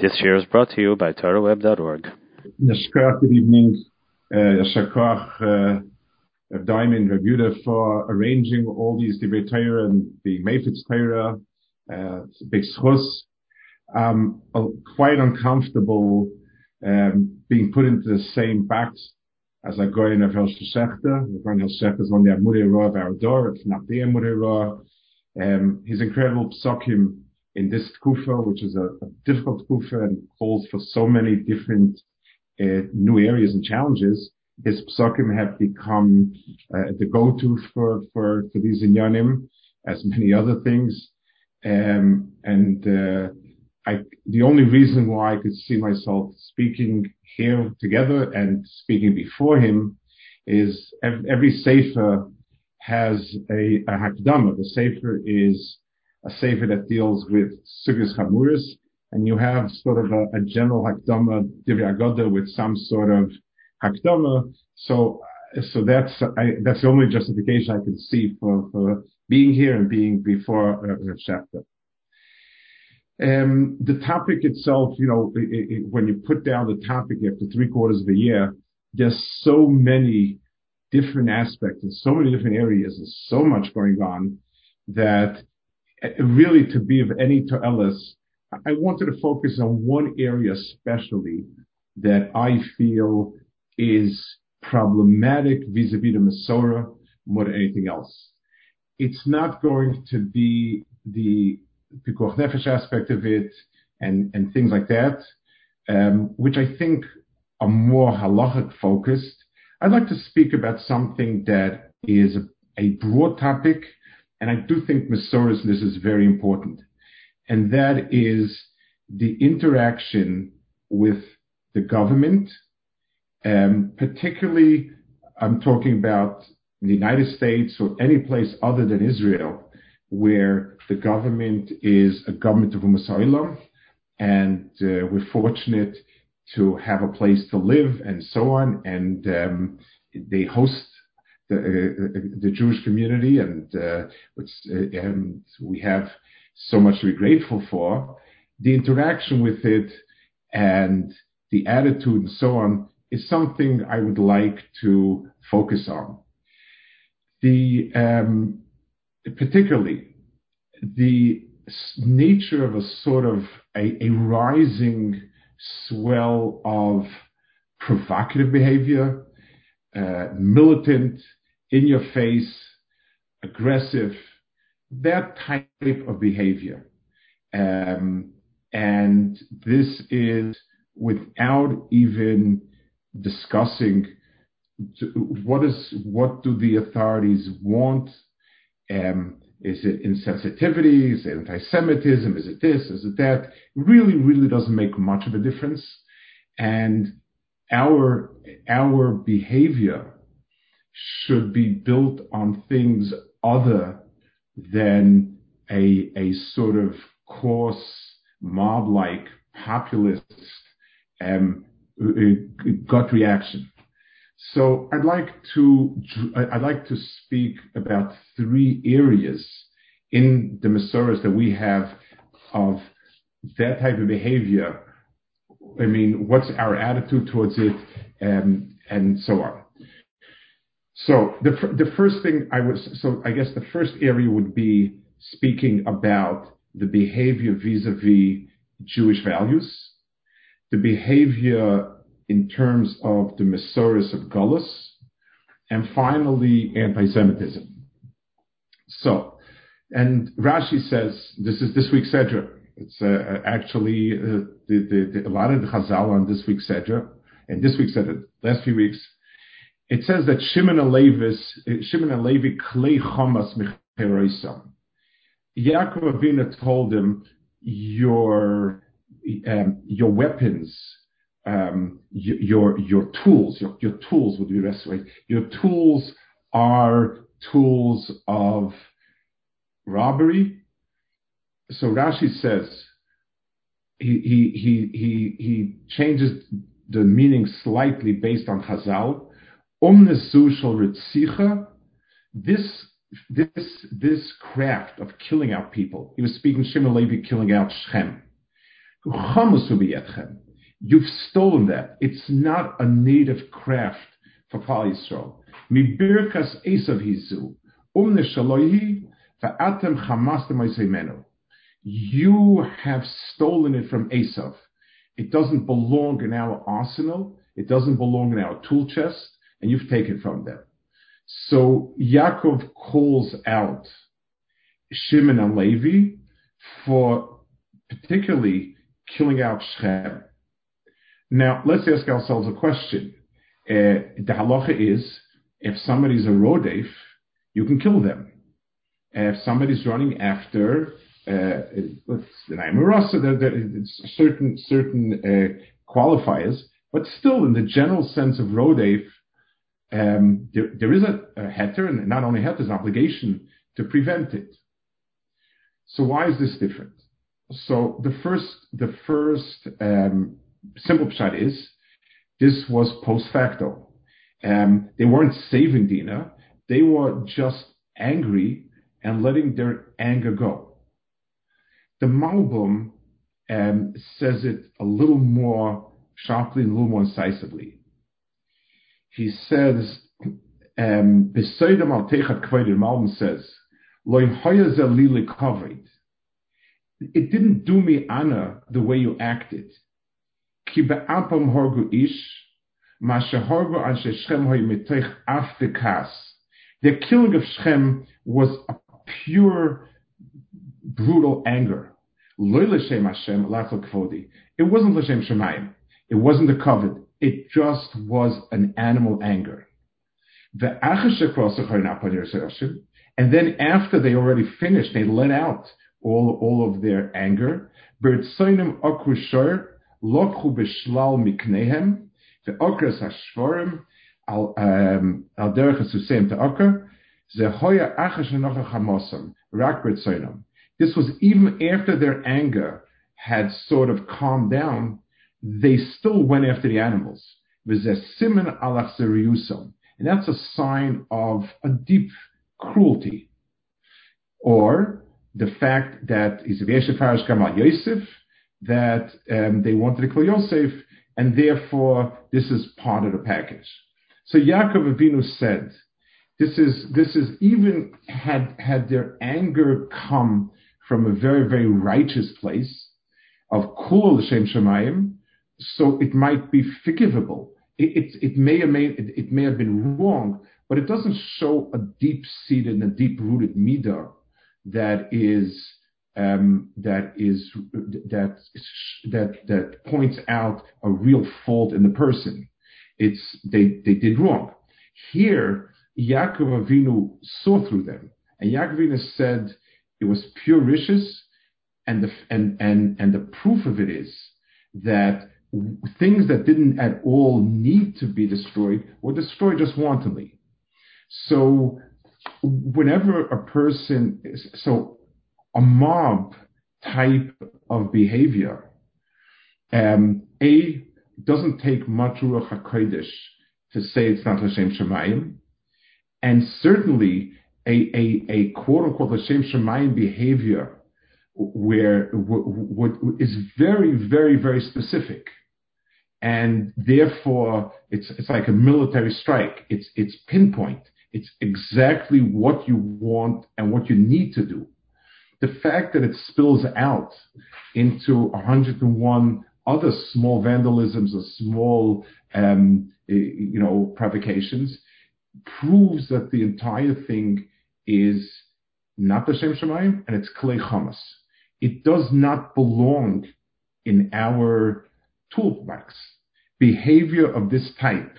This year is brought to you by TorahWeb.org. Nashkar, good evening. Uh, Shakar, uh, Diamond Rebuta for arranging all these debate Torah and being Mayfitz Torah. Uh, big schus. Um, quite uncomfortable um, being put into the same box as a Goyen of El Shechter. The Goyen El Shechter is of the Amurei Roa of our door, if not the Amurei Roa. Um, his incredible psakim in this kufa, which is a, difficult kufa and calls for so many different uh, new areas and challenges, his psakim have become uh, the go-to for, these inyanim, as many other things. Um, and uh, the only reason why I could see myself speaking here together and speaking before him is every sefer has a, a hakdama. The sefer is a sefer that deals with sugyas chamuris, and you have sort of a, a general hakdama divrei agoda with some sort of hakdama. So, so that's I, that's the only justification I can see for, for being here and being before Rav Shechter. Um, the topic itself, you know, it, it, when you put down the topic after three quarters of a year, there's so many different aspects and so many different areas and so much going on that really to be of any to Ellis, I wanted to focus on one area especially that I feel is problematic vis-a-vis the Masorah more than anything else. It's not going to be the Pikuach Nefesh aspect of it and, and things like that, um, which I think are more halachic focused. I'd like to speak about something that is a broad topic and I do think Masoris, this is very important. And that is the interaction with the government, um, particularly I'm talking about the United States or any place other than Israel, where the government is a government of Umasailam, and uh, we're fortunate to have a place to live and so on. And um, they host the, uh, the Jewish community, and uh, and we have so much to be grateful for. The interaction with it and the attitude and so on is something I would like to focus on. The um, particularly the nature of a sort of a, a rising swell of provocative behavior, uh, militant, in your face, aggressive, that type of behavior. Um, and this is without even discussing what is what do the authorities want? Um, is it insensitivity? Is it anti-Semitism? Is it this? Is it that? Really, really doesn't make much of a difference. And our our behavior should be built on things other than a, a sort of coarse, mob-like, populist um, gut reaction. So I'd like to I'd like to speak about three areas in the Masoras that we have of that type of behavior. I mean, what's our attitude towards it, um, and so on. So the the first thing I was so I guess the first area would be speaking about the behavior vis-a-vis Jewish values, the behavior in terms of the Masoris of Gullus, and finally anti-Semitism. So, and Rashi says this is this week's Sedra. It's uh, actually uh, a lot of the Chazal on this week's Sedra, and this week's Sedra, last few weeks it says that Shimon and Shimon and Levi klei chamas micheroisam. Yaakov Avina told him, your um, your weapons, um, your your tools, your, your tools would be best way. Your tools are tools of robbery. So Rashi says he he he he he changes the meaning slightly based on Chazal Um this, this, this craft of killing out people, he was speaking Shimon Levi killing out Shem. You've stolen that. It's not a native craft for Klal Yisrael. Mi birkas Esav hizu, umne shalohi, va'atem chamastem You have stolen it from Esav. It doesn't belong in our arsenal. It doesn't belong in our tool chest, and you've taken from them. So Yaakov calls out Shimon and Levi for particularly killing out Shechem. Now, let's ask ourselves a question. Uh, the halacha is, if somebody's a rodef, you can kill them. If somebody's running after, uh, what's the name? Rasa, there, there, certain certain uh, qualifiers, but still, in the general sense of rodef, um, there, there is a, a heter, and not only heter, an obligation to prevent it. So why is this different? So the first, the first um, simple shot is this was post facto. Um, they weren't saving Dina; they were just angry and letting their anger go. The Malbim um, says it a little more sharply and a little more incisively. He says, um, Besoidam al Techat Kvoid, Malbim says. It didn't do me honor the way you acted. The killing of Shem was a pure, brutal anger. It wasn't l'shem shemayim. It wasn't the covet. It just was an animal anger. The and then after they already finished, they let out all, all of their anger. Bertsoinim. Um, this was even after their anger had sort of calmed down, they still went after the animals. And that's a sign of a deep cruelty. Or the fact that Yosef, that um, they wanted to kill Yosef, and therefore this is part of the package. So Yaakov Avinu said, this is, this is even had, had their anger come from a very, very righteous place of Kul L'Shem Shemayim, so it might be forgivable. It, it, it may it may have been wrong, but it doesn't show a deep-seated and a deep-rooted midah that is um, that is that that that points out a real fault in the person. It's they they did wrong. Here, Yaakov Avinu saw through them, and Yaakov Avinu said it was pure riches, and the and and and the proof of it is that things that didn't at all need to be destroyed were destroyed just wantonly. So whenever a person, is, so a mob type of behavior, um, A, doesn't take much Ruach HaKodesh to say it's not Hashem Shemayim, and certainly a, a, a quote unquote Hashem Shemayim behavior where what is very, very, very specific. And therefore, it's, it's like a military strike. It's, it's pinpoint. It's exactly what you want and what you need to do. The fact that it spills out into 101 other small vandalisms or small, um, eh, you know, provocations proves that the entire thing is not the Shem Shemayim and it's Klei Chamas. It does not belong in our toolbox. Behavior of this type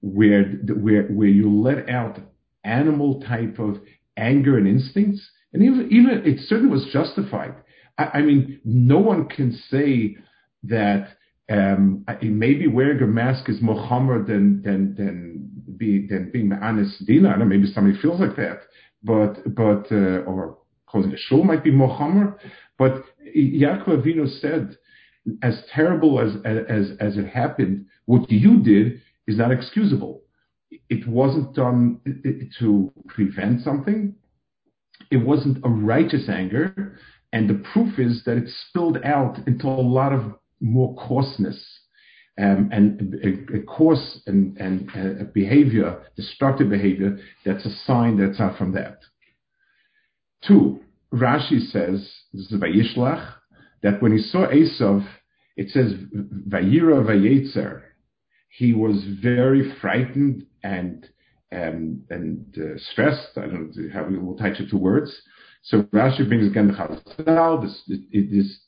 where, where, where you let out animal type of anger and instincts. And even, even it certainly was justified. I, I mean, no one can say that um, maybe wearing a mask is more chomer than than than, be, than being honest dina. I know maybe somebody feels like that, but but uh, or closing a shul might be more chomer. But Yaakov Avinu said, as terrible as as as it happened, what you did is not excusable. It wasn't done to prevent something. It wasn't a righteous anger. And the proof is that it spilled out into a lot of more coarseness um, and a, a coarse and, and a behavior, destructive behavior, that's a sign that's out from that. Two, Rashi says, this is Vayishlach, that when he saw Esav, it says, Vayira Vayetzer, he was very frightened and um, and uh, stressed. I don't know how we will touch it to words. So Rashi brings again the Chazal. This, it is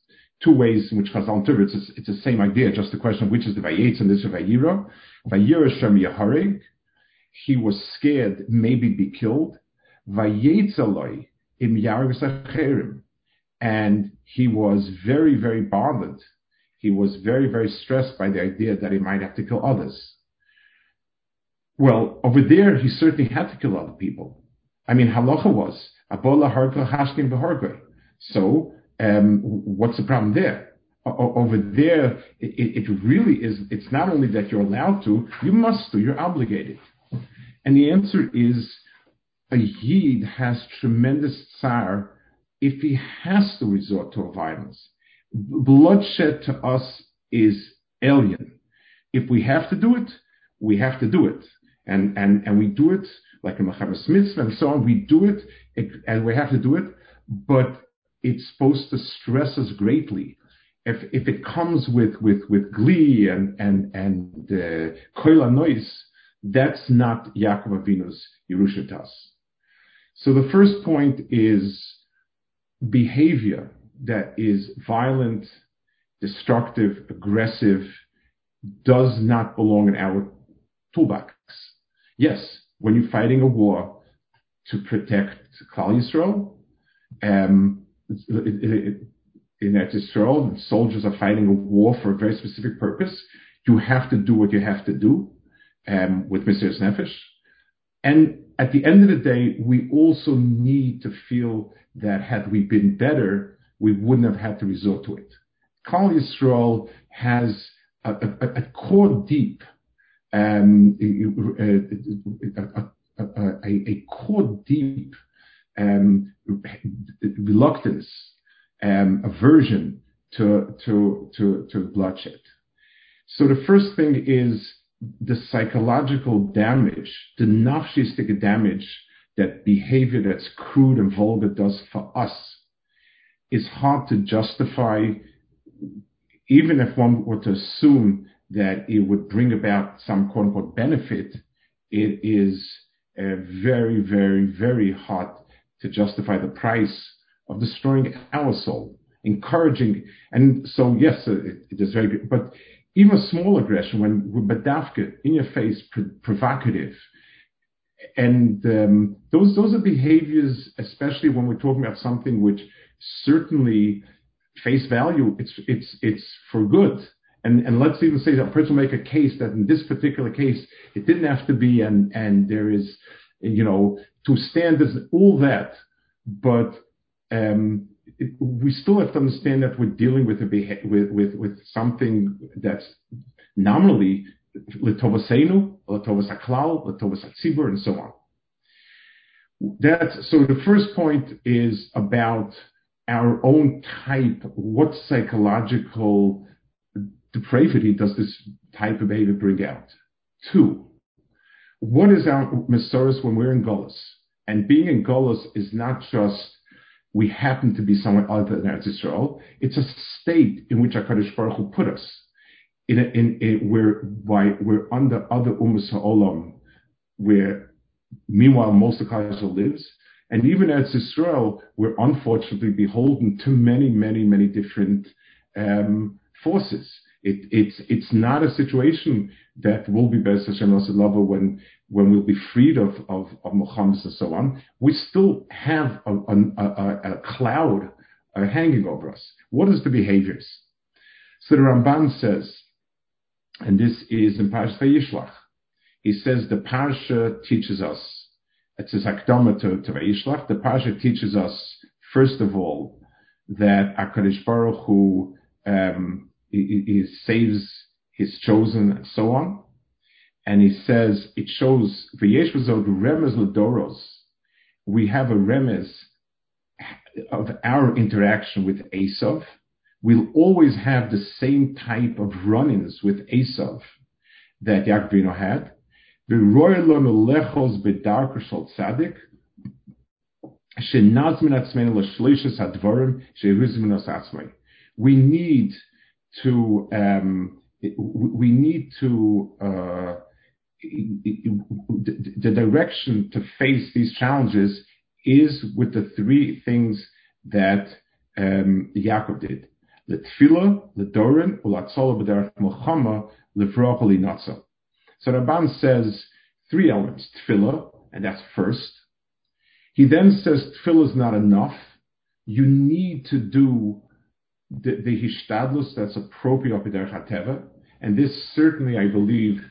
two ways in which Chazal interprets. It's, it's the same idea, just the question of which is the Vayetz and this is Vayira. Vayira Shem Yaharig. He was scared, maybe be killed. Vayetz Eloi im Yarig And he was very, very bothered. He was very, very stressed by the idea that he might have to kill others. Well, over there, he certainly had to kill other people. I mean, halacha was abola harka hashkin v'harka. So, um, what's the problem there? O- over there, it, it, really is. It's not only that you're allowed to, you must do. You're obligated. And the answer is, a yid has tremendous tsar if he has to resort to violence. Bloodshed to us is alien. If we have to do it, we have to do it and and and we do it like in Mechaber Mitzvah and so on. We do it, it, and we have to do it, but it's supposed to stress us greatly. If if it comes with with with glee and and and uh, noise, that's not Yaakov Avinu's Yerushatas. So the first point is behavior that is violent, destructive, aggressive, does not belong in our toolbox. Yes, when you're fighting a war to protect Klal Yisrael, um, in Eretz Yisrael, soldiers are fighting a war for a very specific purpose. You have to do what you have to do um, with Mr. Nefesh. And at the end of the day, we also need to feel that had we been better, we wouldn't have had to resort to it. Klal Yisrael has a, core deep a, a, a, core deep reluctance, aversion to bloodshed. So the first thing is the psychological damage, the nafshistic damage that behavior that's crude and vulgar does for us is hard to justify, even if one were to assume that it would bring about some quote unquote benefit, it is very, very, very hard to justify the price of destroying our soul, encouraging. And so, yes, it, it is very. But even a small aggression, when badafka, in your face, provocative, and um, those those are behaviors, especially when we're talking about something which certainly face value, it's it's it's for good. And, and let's even say that a person will make a case that in this particular case, it didn't have to be, and, and there is, you know, two standards, all that. But um, we still have to understand that we're dealing with, something that's nominally letovasenu, letovas aklal, letovas and so on. So the first point is about our own type, what psychological depravity does this type of behavior bring out? Two, what is our Masoros when we're in Golas? And being in Golas is not just we happen to be somewhere other than Eretz Israel. It's a state in which HaKadosh Baruch Hu put us. In, a, in, in where by, we're under other Umas Ha'olam, where meanwhile Israel lives. And even as Israel, we're unfortunately beholden to many, many, many different um, forces. It, it's it's not a situation that will be best Hashem when when we'll be freed of of, of Muhammad and so on. We still have a, a, a cloud uh, hanging over us. What is the behaviors? So the Ramban says, and this is in Parashat Vayishlach. He says the parsha teaches us. It's a akdama to, to Vayishlach. The parsha teaches us first of all that Hakadosh Baruch Hu um, he, he saves his chosen and so on. And he says, it shows, V'yesh l'doros, we have a remes of our interaction with Esav. We'll always have the same type of run-ins with Esav that Yaakov had. We need to um, we need to uh, the direction to face these challenges is with the three things that um, Yaakov did. Letfila, ledorin, ulatzola b'derech mochama, levrach linatza. So Ramban says three elements. Tefillah, and that's first. He then says tefillah is not enough. You need to do the, the hishtadlus that's appropriate of B'derech. And this certainly, I believe,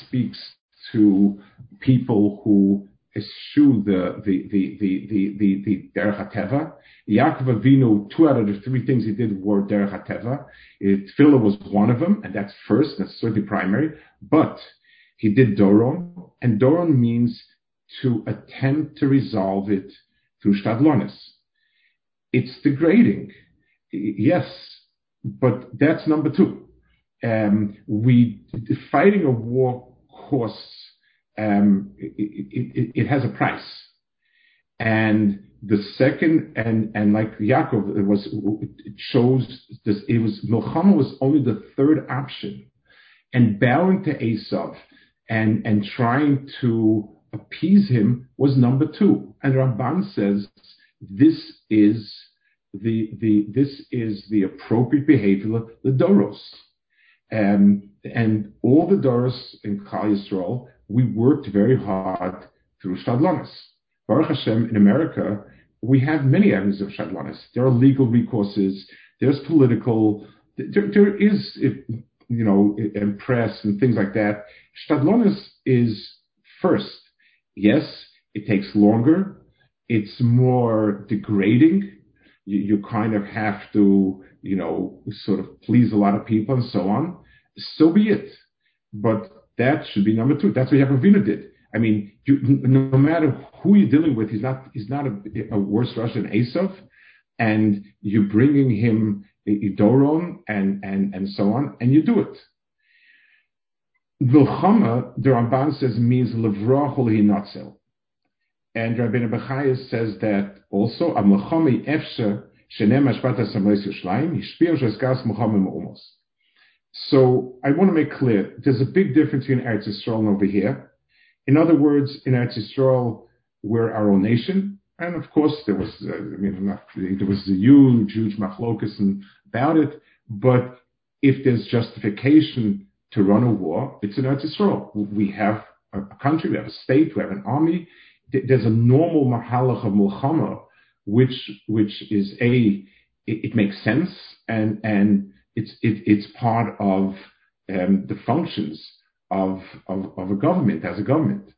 speaks to people who eschew the the the the the the, derech. Yaakov Avinu, two out of the three things he did were derech hateva. Tefillah was one of them, and that's first, that's certainly primary. But he did doron, and doron means to attempt to resolve it through shtadlonis. It's degrading, yes, but that's number two. Um, we fighting a war costs um, it, it, it, has a price. And the second, and, and like Yaakov, it was, it shows this, it was, Milchama was only the third option. And bowing to Esav and, and trying to appease him was number two. And Ramban says, this is the, the, this is the appropriate behavior, the Doros. Um, and all the Doros in Klal Yisrael we worked very hard through Shadlanis. Baruch Hashem, in America, we have many avenues of Shadlanis. There are legal recourses, there's political, there, there is, you know, and press and things like that. Shadlanis is first. Yes, it takes longer. It's more degrading. You, you kind of have to, you know, sort of please a lot of people and so on. So be it. But that should be number two. That's what Yaakov did. I mean, you, no matter who you're dealing with, he's not he's not a, a worse Russian Esav, and you're bringing him Doron and and and so on, and you do it. Vilchama, the Ramban says, means levrachol hinatzel. And Rabbeinu Bechaya says that also, a mechami efshe shenem ashpat ha-samois yushlaim, hishpir sheskas mechami me'umos. So I want to make clear, there's a big difference between Eretz Yisrael and over here. In other words, in Eretz Yisrael, we're our own nation. And of course, there was, uh, I mean, there was a huge, huge machlokus about it. But if there's justification to run a war, it's in Eretz Yisrael. We have a country, we have a state, we have an army. There's a normal mahalach of mulchama, which, which is a, it, it makes sense and, and it's it, it's part of um, the functions of, a government as a government.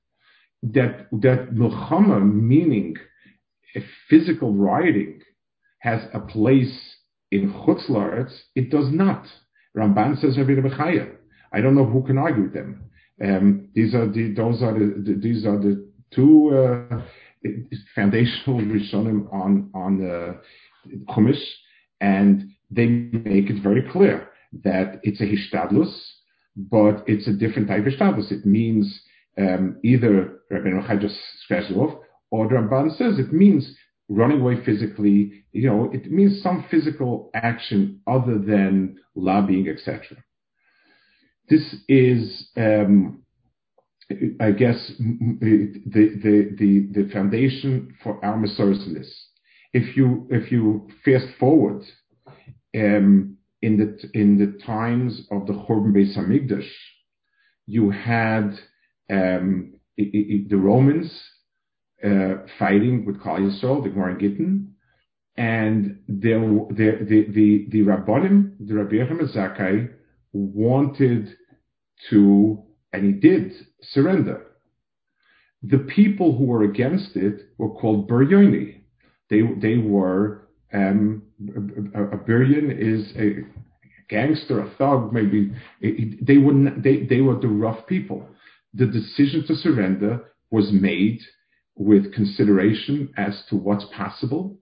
That that milchama meaning a physical rioting has a place in chutz it does not. Ramban says Rabbi Bechaya. I don't know who can argue with them. Um, these are the those are the, the these are the two uh, foundational rishonim on on the Chumash, and they make it very clear that it's a hishtadlus, but it's a different type of hishtadlus. It means um, either Rabbi Yochai just scratches it off, or the Ramban says it means running away physically. You know, it means some physical action other than lobbying, etc. This is, um, I guess, the, the the the foundation for our Masoros in this. If you if you fast forward in the in the times of the Churban Beis Hamikdash, you had um, the Romans uh, fighting with Klal Yisrael, the Gemara Gittin, and the the the the Rabbanim, the Rabbi Zakai, wanted to, and he did surrender. The people who were against it were called Buryoni. They they were um, a, a is a gangster, a thug, maybe. They were they they were the rough people. The decision to surrender was made with consideration as to what's possible.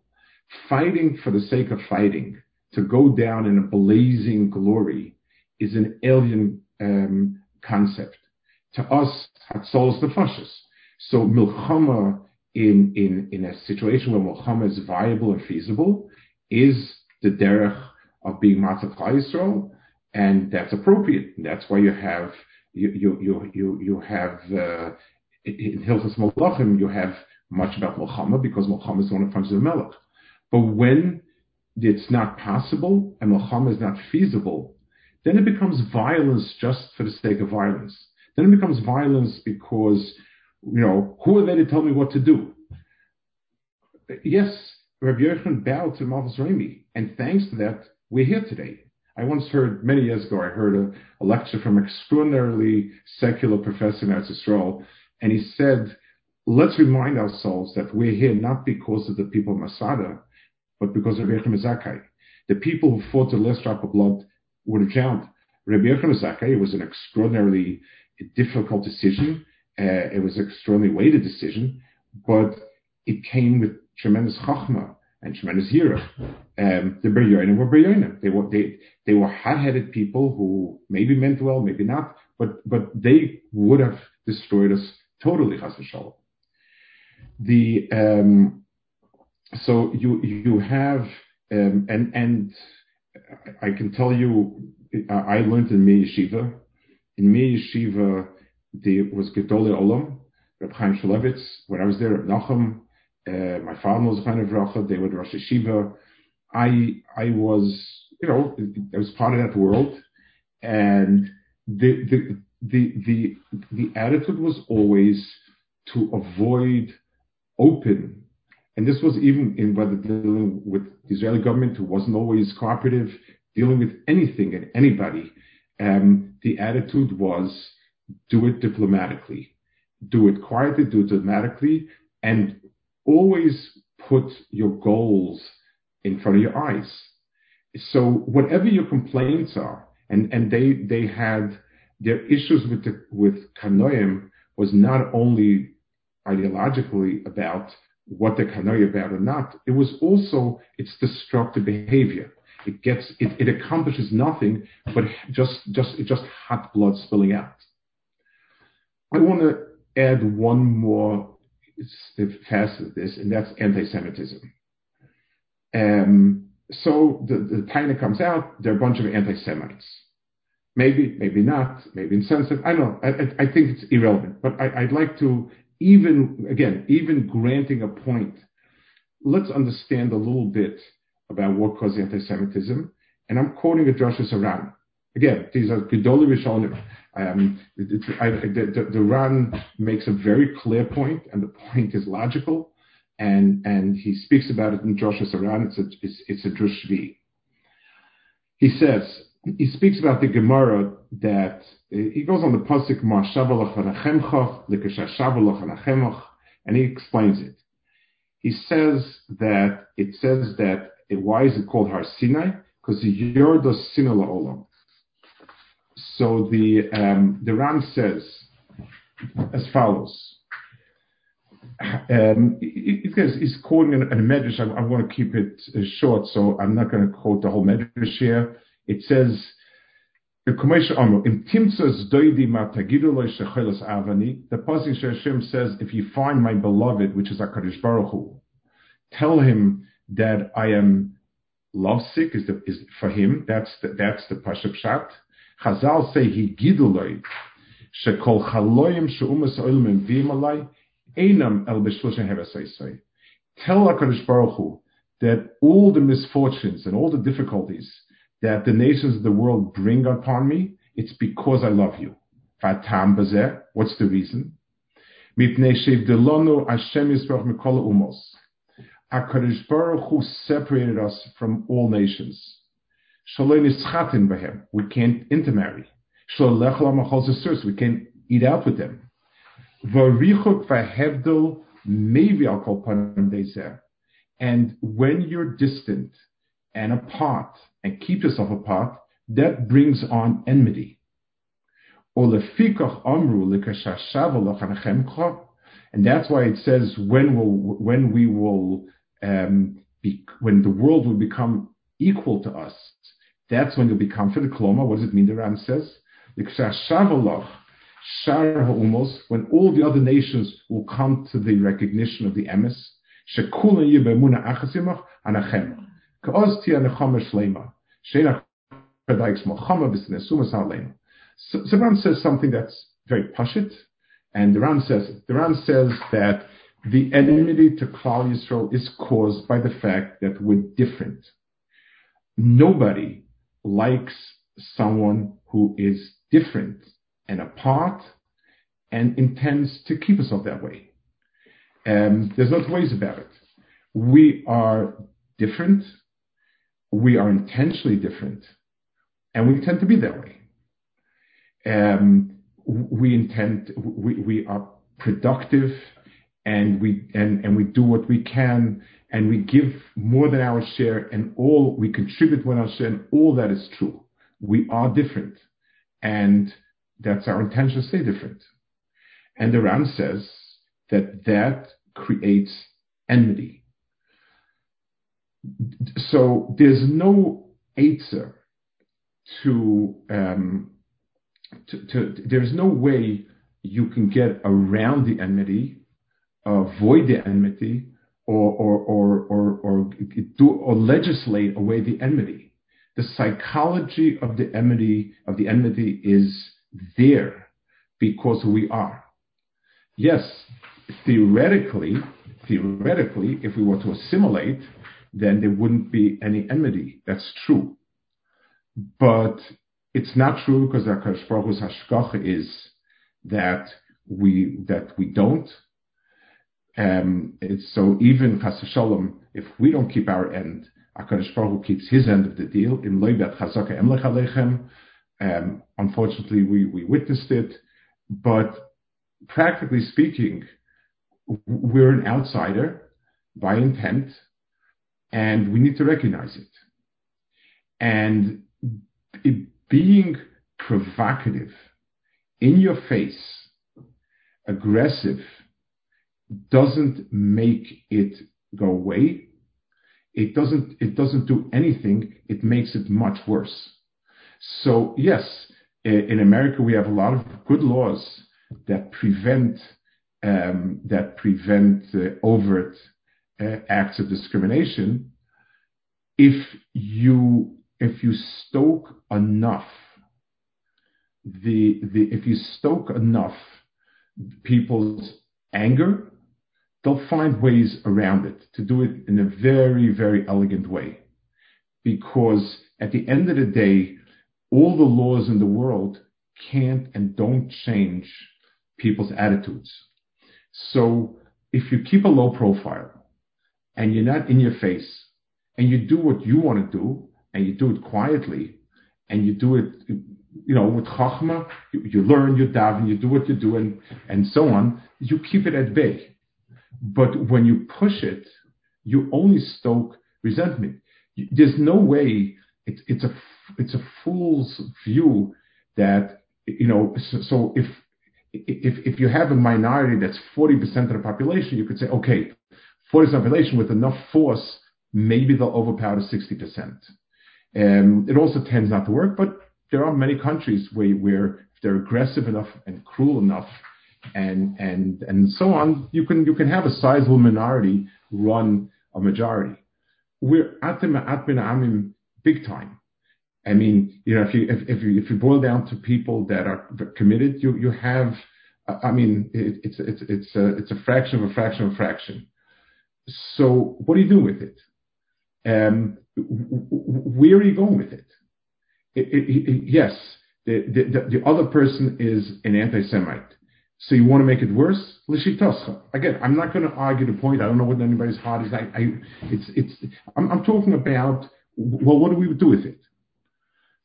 Fighting for the sake of fighting, to go down in a blazing glory, is an alien um, concept. To us, Hatzolos Nefashis. So Milchama in, in, in a situation where Milchama is viable and feasible is the derech of being Matzah Yisrael, and that's appropriate. That's why you have you you you you, have uh, in Hilchas Malachim you have much about Milchama because Milchama is the one of functions of Melech. But when it's not possible and Milchama is not feasible, then it becomes violence just for the sake of violence. Then it becomes violence because, you know, who are they to tell me what to do? Yes, Rabbi Yochanan bowed to Malchus Rami, and thanks to that, we're here today. I once heard, many years ago, I heard a, a lecture from an extraordinarily secular professor in Eretz and he said, let's remind ourselves that we're here not because of the people of Masada, but because of Rabbi Zakai. The people who fought the last drop of blood would have drowned. Rabbi Yochanan Zakai was an extraordinarily difficult decision. Uh, it was an extraordinarily weighted decision, but it came with tremendous chachma and tremendous hira. Um, the Beryonim were Beryonim. They were they they were hot-headed people who maybe meant well, maybe not, but but they would have destroyed us totally. Chas v'shalom. The um, so you you have um, and and I can tell you I learned in Mir Yeshiva. In Mir Yeshiva, there was Gedolei Olam, Reb Chaim Shmulevitz. When I was there at Nachum, my father was a kind of Racha. They were the Rosh Yeshiva. I I was you know I was part of that world, and the the the the the attitude was always to avoid open, and this was even in whether dealing with the Israeli government who wasn't always cooperative, dealing with anything and anybody. Um, the attitude was do it diplomatically, do it quietly, do it diplomatically, and always put your goals in front of your eyes. So whatever your complaints are, and, and they, they had their issues with the, with Kanoim was not only ideologically about what they're Kanoim about or not, it was also its destructive behavior. It gets, it, it accomplishes nothing but just, just, just hot blood spilling out. I want to add one more facet of this, and that's anti-Semitism. Um, so the, the Taina comes out, there are a bunch of anti-Semites. Maybe, maybe not, maybe insensitive. I don't know. I, I, I think it's irrelevant. But I, would like to even, again, even granting a point, let's understand a little bit about what caused anti-Semitism. And I'm quoting a Drashos HaRan. Again, these are Gedoli Rishonim. Um, the, Ran makes a very clear point, and the point is logical, and he speaks about it in Drashos HaRan. It's a it's, a drushvi. He says he speaks about the Gemara that he goes on the pasuk and Akhemoch and he explains it. He says that it says that why is it called Har Sinai? Because the Yorda Sinala Olam. So the um, the Ran says as follows. Um, it, it, he's quoting a, medrash. I, I, want to keep it uh, short, so I'm not going to quote the whole medrash here. It says, the passing Hashem says, if you find my beloved, which is Hakadosh Baruch Hu, tell him that I am lovesick. Is the is for him? That's the, that's the pashup shot. Chazal say he giduloi shekol chaloyim sheumas oilim v'im einam el b'shloshim hevesaysay. Tell Hakadosh Baruch Hu that all the misfortunes and all the difficulties that the nations of the world bring upon me, it's because I love you. Fatam bazeh. What's the reason? Mipnei shevdelonu Hashem yisparach mikol umos. HaKadosh Baruch Hu separated us from all nations. We can't intermarry. We can't eat out with them. And when you're distant and apart and keep yourself apart, that brings on enmity. And that's why it says when will when we will um, be, when the world will become equal to us, that's when you'll be confident. Kloma, what does it mean? The Ran says, when all the other nations will come to the recognition of the emes, so, so Ran says something that's very pashit, and the Ran says the Ran says that the enmity to Klal Yisrael is caused by the fact that we're different. Nobody likes someone who is different and apart and intends to keep us that way. Um, there's no ways about it. We are different. We are intentionally different. And we tend to be that way. Um, we intend, we, we are productive and we, and, and we do what we can and we give more than our share and all, we contribute more than our share and all that is true. We are different. And that's our intention to stay different. And the Ran says that that creates enmity. So there's no answer to, um, to, to, there's no way you can get around the enmity, Uh, avoid the enmity, or or or or or, do, or legislate away the enmity. The psychology of the enmity of the enmity is there because we are. Yes, theoretically, theoretically, if we were to assimilate, then there wouldn't be any enmity. That's true. But it's not true because our Baruch is that we that we don't. Um, it's so even chas shalom, if we don't keep our end, Hakadosh Baruch keeps his end of the deal. Um, unfortunately, we we witnessed it, but practically speaking, we're an outsider by intent, and we need to recognize it. And it, being provocative, in your face, aggressive, doesn't make it go away. It doesn't, it doesn't do anything. It makes it much worse. So yes, in America, we have a lot of good laws that prevent, um, that prevent uh, overt uh, acts of discrimination. If you if you stoke enough the the if you stoke enough people's anger, they'll find ways around it to do it in a very very elegant way, because at the end of the day, all the laws in the world can't and don't change people's attitudes. So if you keep a low profile and you're not in your face and you do what you want to do and you do it quietly, and you do it, you know, with chachma, you, you learn, you daven, you do what you do, and, and so on, you keep it at bay. But when you push it, you only stoke resentment. There's no way, it's, it's, a, it's a fool's view that, you know, so, so if, if, if you have a minority that's 40% of the population, you could say, okay, 40% of the population with enough force, maybe they'll overpower 60%. Um, it also tends not to work, but there are many countries where, where if they're aggressive enough and cruel enough and, and, and so on, you can, you can have a sizable minority run a majority. We're atim atmin amim big time. I mean, you know, if you, if, if you, if you boil down to people that are committed, you, you have, I mean, it, it's, it's, it's a, it's a fraction of a fraction of a fraction. So what do you do with it? Um, where are you going with it? it, it, it yes, the, the, the, other person is an anti-Semite. So you want to make it worse? Again, I'm not going to argue the point. I don't know what anybody's heart is. I, I it's, it's, I'm, I'm talking about, well, what do we do with it?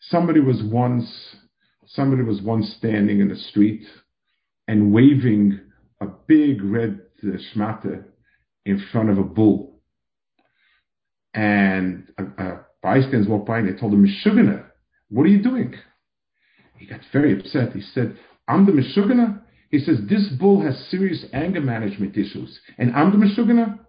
Somebody was once, somebody was once standing in the street and waving a big red uh, schmate in front of a bull and uh, uh, bystanders walked by and they told him, Meshugana, what are you doing? He got very upset. He said, I'm the Meshugana. He says, this bull has serious anger management issues. And I'm the Meshugana.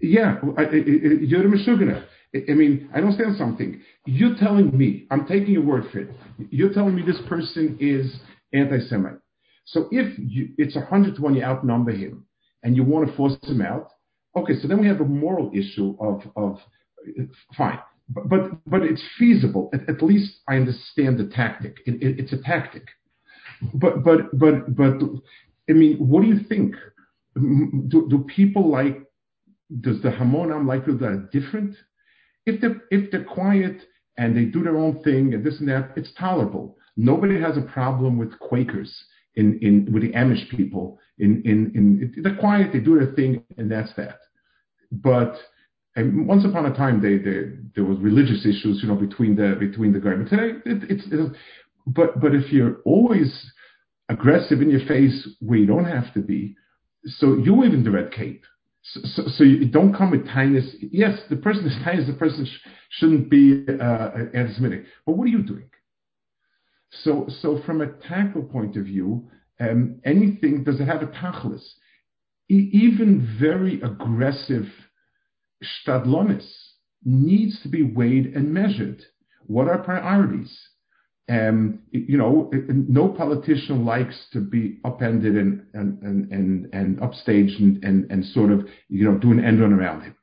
Yeah, I, I, you're a Meshuggah. I mean, I don't understand something. You're telling me, I'm taking your word for it. You're telling me this person is anti-Semite. So if you, it's a hundred to one, you outnumber him, and you want to force him out. Okay, so then we have a moral issue of of fine, but but, but it's feasible. At, at, least I understand the tactic. It, it, it's a tactic. But but but but I mean, what do you think? Do, do people like? Does the Hamonam like that are different? If they're if they're quiet and they do their own thing and this and that, it's tolerable. Nobody has a problem with Quakers in, in with the Amish people. In, in, in they're quiet, they do their thing, and that's that. But um, once upon a time, they, they, there was religious issues, you know, between the between the government. Today, it, it's, it's but but if you're always aggressive in your face where you don't have to be, so you're in the red cape. So, so, so, you don't come with kindness. Yes, the person is kindness. The person sh- shouldn't be uh, anti-Semitic. But what are you doing? So, so from a tackle point of view, um, anything does it have a tachlis? E- even very aggressive stadlonis needs to be weighed and measured. What are priorities? Um, you know, no politician likes to be upended and and and and, upstaged and, and and sort of you know do an end run around him.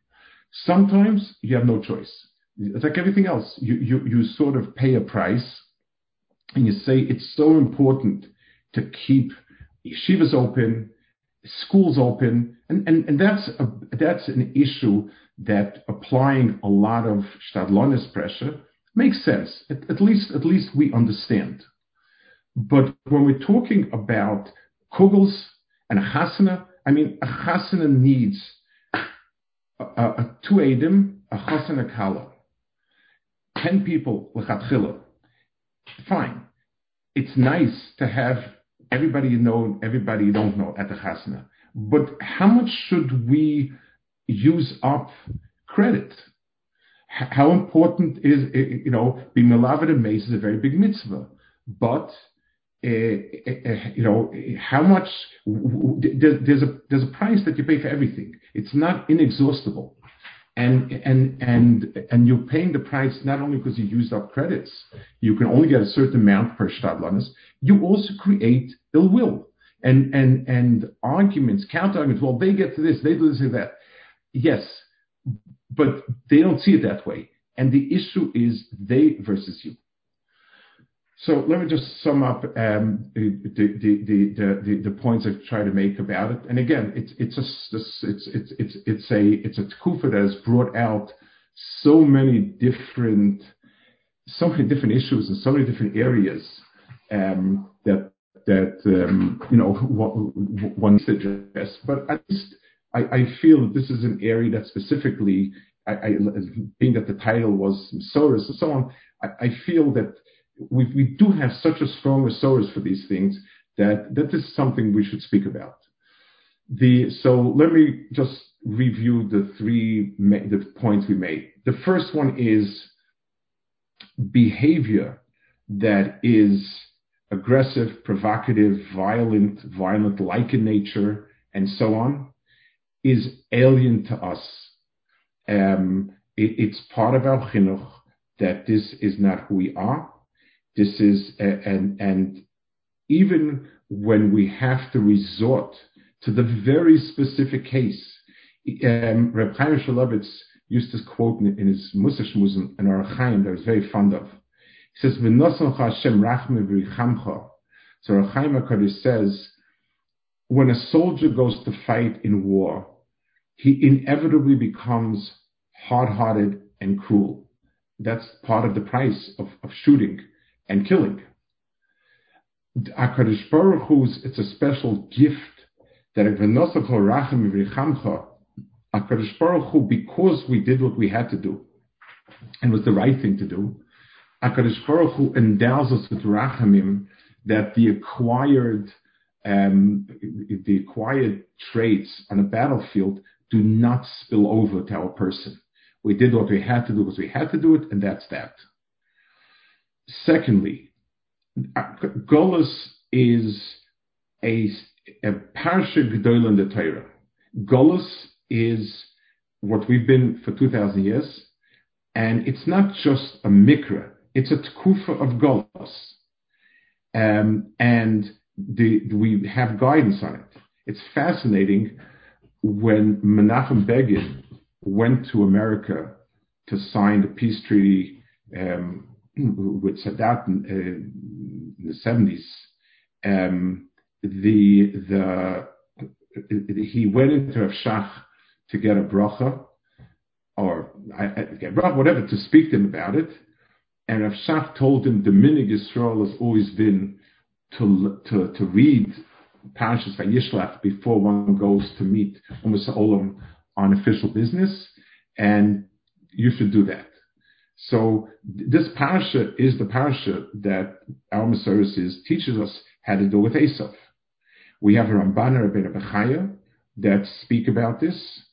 Sometimes you have no choice. It's like everything else. You you you sort of pay a price and you say it's so important to keep yeshivas open, schools open, and, and, and that's a, that's an issue that applying a lot of stadlonis pressure makes sense. At, at, least at least we understand. But when we're talking about kugels and a chasana, I mean a chasana needs a, a, a two edim, a chasana kala, ten people lechatchila fine. It's nice to have everybody you know, everybody you don't know at the chasna. But how much should we use up credit? How important is, you know, being Malavid and Mace is a very big mitzvah. But, uh, you know, how much, there's a, there's a price that you pay for everything. It's not inexhaustible and and and and you're paying the price not only because you used up credits, you can only get a certain amount per stadlanis. You also create ill will and and and arguments, counter arguments. Well, they get to this, they do this and that. Yes, but they don't see it that way. And the issue is they versus you. So let me just sum up um, the, the, the, the, points I've tried to make about it. And again, it's it's a it's it's it's it's a it's a tkufa that has brought out so many different so many different issues in so many different areas um, that that um, you know one address. But at least I, I feel that this is an area that specifically, I, I, being that the title was Soros and so on, I, feel that we, we do have such a strong resource for these things that that is something we should speak about. The, so let me just review the three the points we made. The first one is behavior that is aggressive, provocative, violent, violent like in nature, and so on, is alien to us. Um, it, it's part of our chinuch that this is not who we are. This is, and, and even when we have to resort to the very specific case, um, Reb Chaim Shmulevitz used this quote in, in his Musa Shmuzim, an Ohr HaChaim that I was very fond of. He says, Hashem rachme. So Ohr HaChaim HaKadosh says, when a soldier goes to fight in war, he inevitably becomes hard-hearted and cruel. That's part of the price of, of shooting and killing. HaKadosh Baruch Hu's, it's a special gift that HaKadosh Baruch Hu, because we did what we had to do, and was the right thing to do, HaKadosh Baruch Hu endows us with rachamim that the acquired um, the acquired traits on a battlefield do not spill over to our person. We did what we had to do because we had to do it, and that's that. Secondly, Golas is a, a parsha gedola in the Torah. Golas is what we've been for 2,000 years. And it's not just a mikra, it's a tkufa of golos. Um, and the, we have guidance on it. It's fascinating when Menachem Begin went to America to sign the peace treaty um, with Sadat in, uh, in the 70s. Um, the the he went into Rav Shach to get a bracha, or get bracha, whatever, to speak to him about it. And Rav Shach told him the minhag Yisrael has always been to to to read Parashas Vayishlach before one goes to meet Umas Olam on official business, and you should do that. So this parasha is the parasha that our Services teaches us how to do with Esav. We have a Ramban and Rabbeinu Bechaya that speak about this,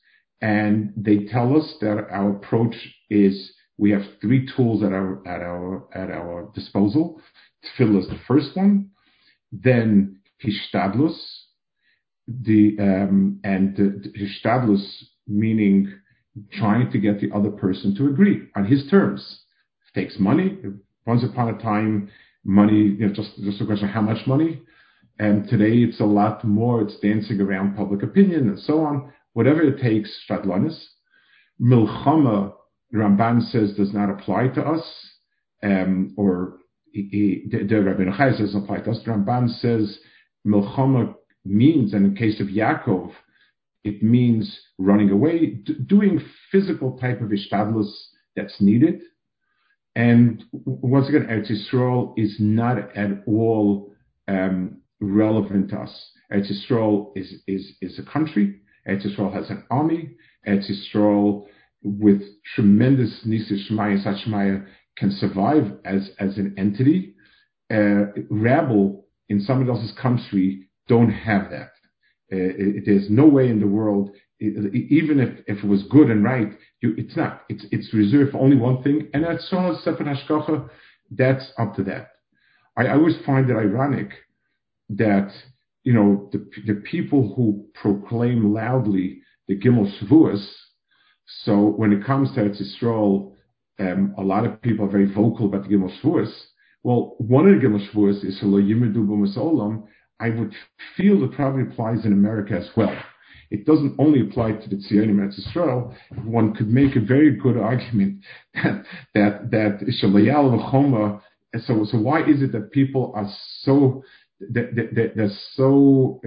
and they tell us that our approach is we have three tools at our at our at our disposal. Tefillah is the first one, then Hishtadlus, the um, and the, Hishtadlus meaning trying to get the other person to agree on his terms. It takes money. Once upon a time, money, you know, just, just a question of how much money. And today it's a lot more. It's dancing around public opinion and so on. Whatever it takes, Stradlanis. Milchama, Ramban says, does not apply to us. Um, or he, the, the Rabbeinu Bechaya says apply to us. Ramban says Milchama means, and in case of Yaakov, it means running away, d- doing physical type of ishtadlus that's needed. And once again, Eretz Yisrael is not at all um, relevant to us. Eretz Yisrael is, is, is a country. Eretz Yisrael has an army. Eretz Yisrael, with tremendous Nisa Shemaya can survive as, as an entity. Uh, rabble in somebody else's country don't have that. Uh, there's no way in the world, even if, if it was good and right, you, it's not. It's, it's reserved for only one thing, and that's Shana Sefer Hashkacha, that's up to that. I, I always find it ironic that, you know, the, the people who proclaim loudly the Gimel Shavuos, so when it comes to Eretz Yisrael, um, a lot of people are very vocal about the Gimel Shavuos. Well, one of the Gimel Shavuos is B'Masolam, I would feel it probably applies in America as well. It doesn't only apply to the Tzionim and Israel. One could make a very good argument that that that v'choma. So so why is it that people are so that, that, they're so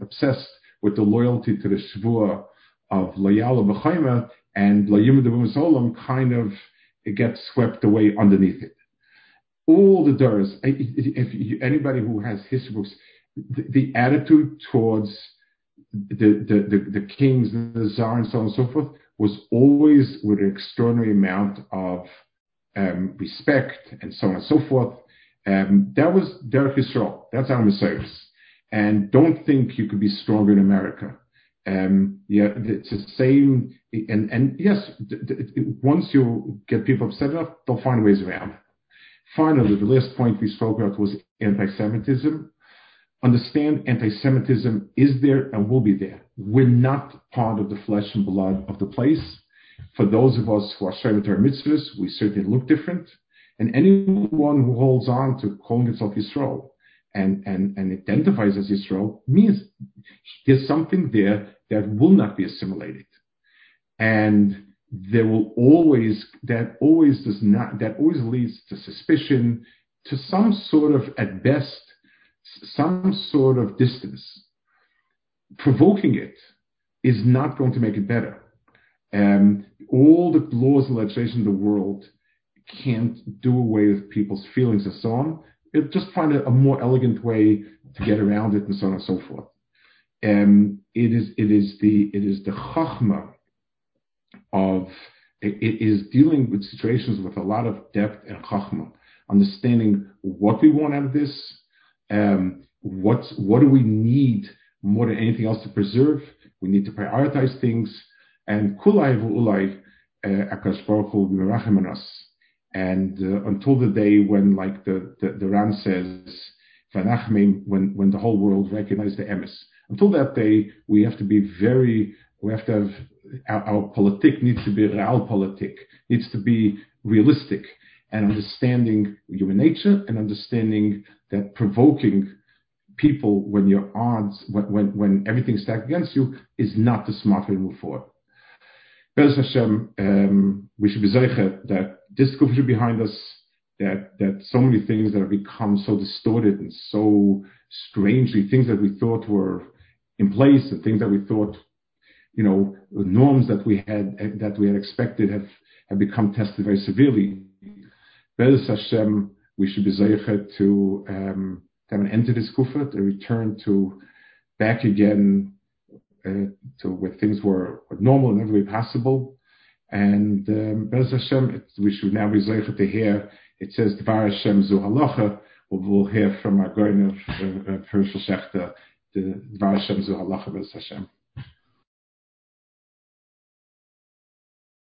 obsessed with the loyalty to the Shavua of Layal v'choma and Layim Olam kind of it gets swept away underneath it all the doors. If anybody who has history books, the, the attitude towards the, the, the, the, kings, the czar, and so on and so forth, was always with an extraordinary amount of um, respect and so on and so forth. Um, that was Derek Yisrael. That's our Messiah. And don't think you could be stronger in America. Um, yeah, it's the same. And, and yes, once you get people upset enough, they'll find ways around. Finally, the last point we spoke about was anti-Semitism. Understand anti-Semitism is there and will be there. We're not part of the flesh and blood of the place. For those of us who are Shevet mitzvahs, we certainly look different. And anyone who holds on to calling itself Yisrael and, and, and identifies as Yisrael means there's something there that will not be assimilated. And there will always that always does not that always leads to suspicion to some sort of at best some sort of distance. Provoking it is not going to make it better. Um, all the laws and legislation in the world can't do away with people's feelings and so on. It just find a, a, more elegant way to get around it and so on and so forth. Um, it is it is the it is the chachma of it is dealing with situations with a lot of depth and chachma, understanding what we want out of this, um, what what do we need more than anything else to preserve. We need to prioritize things, and kulai v'ulai uh, akash baruch will be us. And uh, until the day when, like the the, the Ram says, when when the whole world recognizes the emes. Until that day, we have to be very we have to have our, our politik needs to be realpolitik, needs to be realistic and understanding human nature and understanding that provoking people when your odds, when, when, when everything's stacked against you, is not the smart way to move forward. Bez Hashem, um, we should be zeicha that this should be behind us, that, that so many things that have become so distorted and so strangely, things that we thought were in place and things that we thought, you know, norms that we had, that we had expected have, have become tested very severely. Bez Hashem, we should be zeicha to, um, have an end to this kufa, to return to back again uh, to where things were, normal in every way possible. And um, Bez Hashem, we should now be zeicha to hear. It says Dvar Hashem Zu Halacha. We'll hear from our Goyen of uh, uh, Schachter, the Dvar Hashem Zu Halacha Bez Hashem.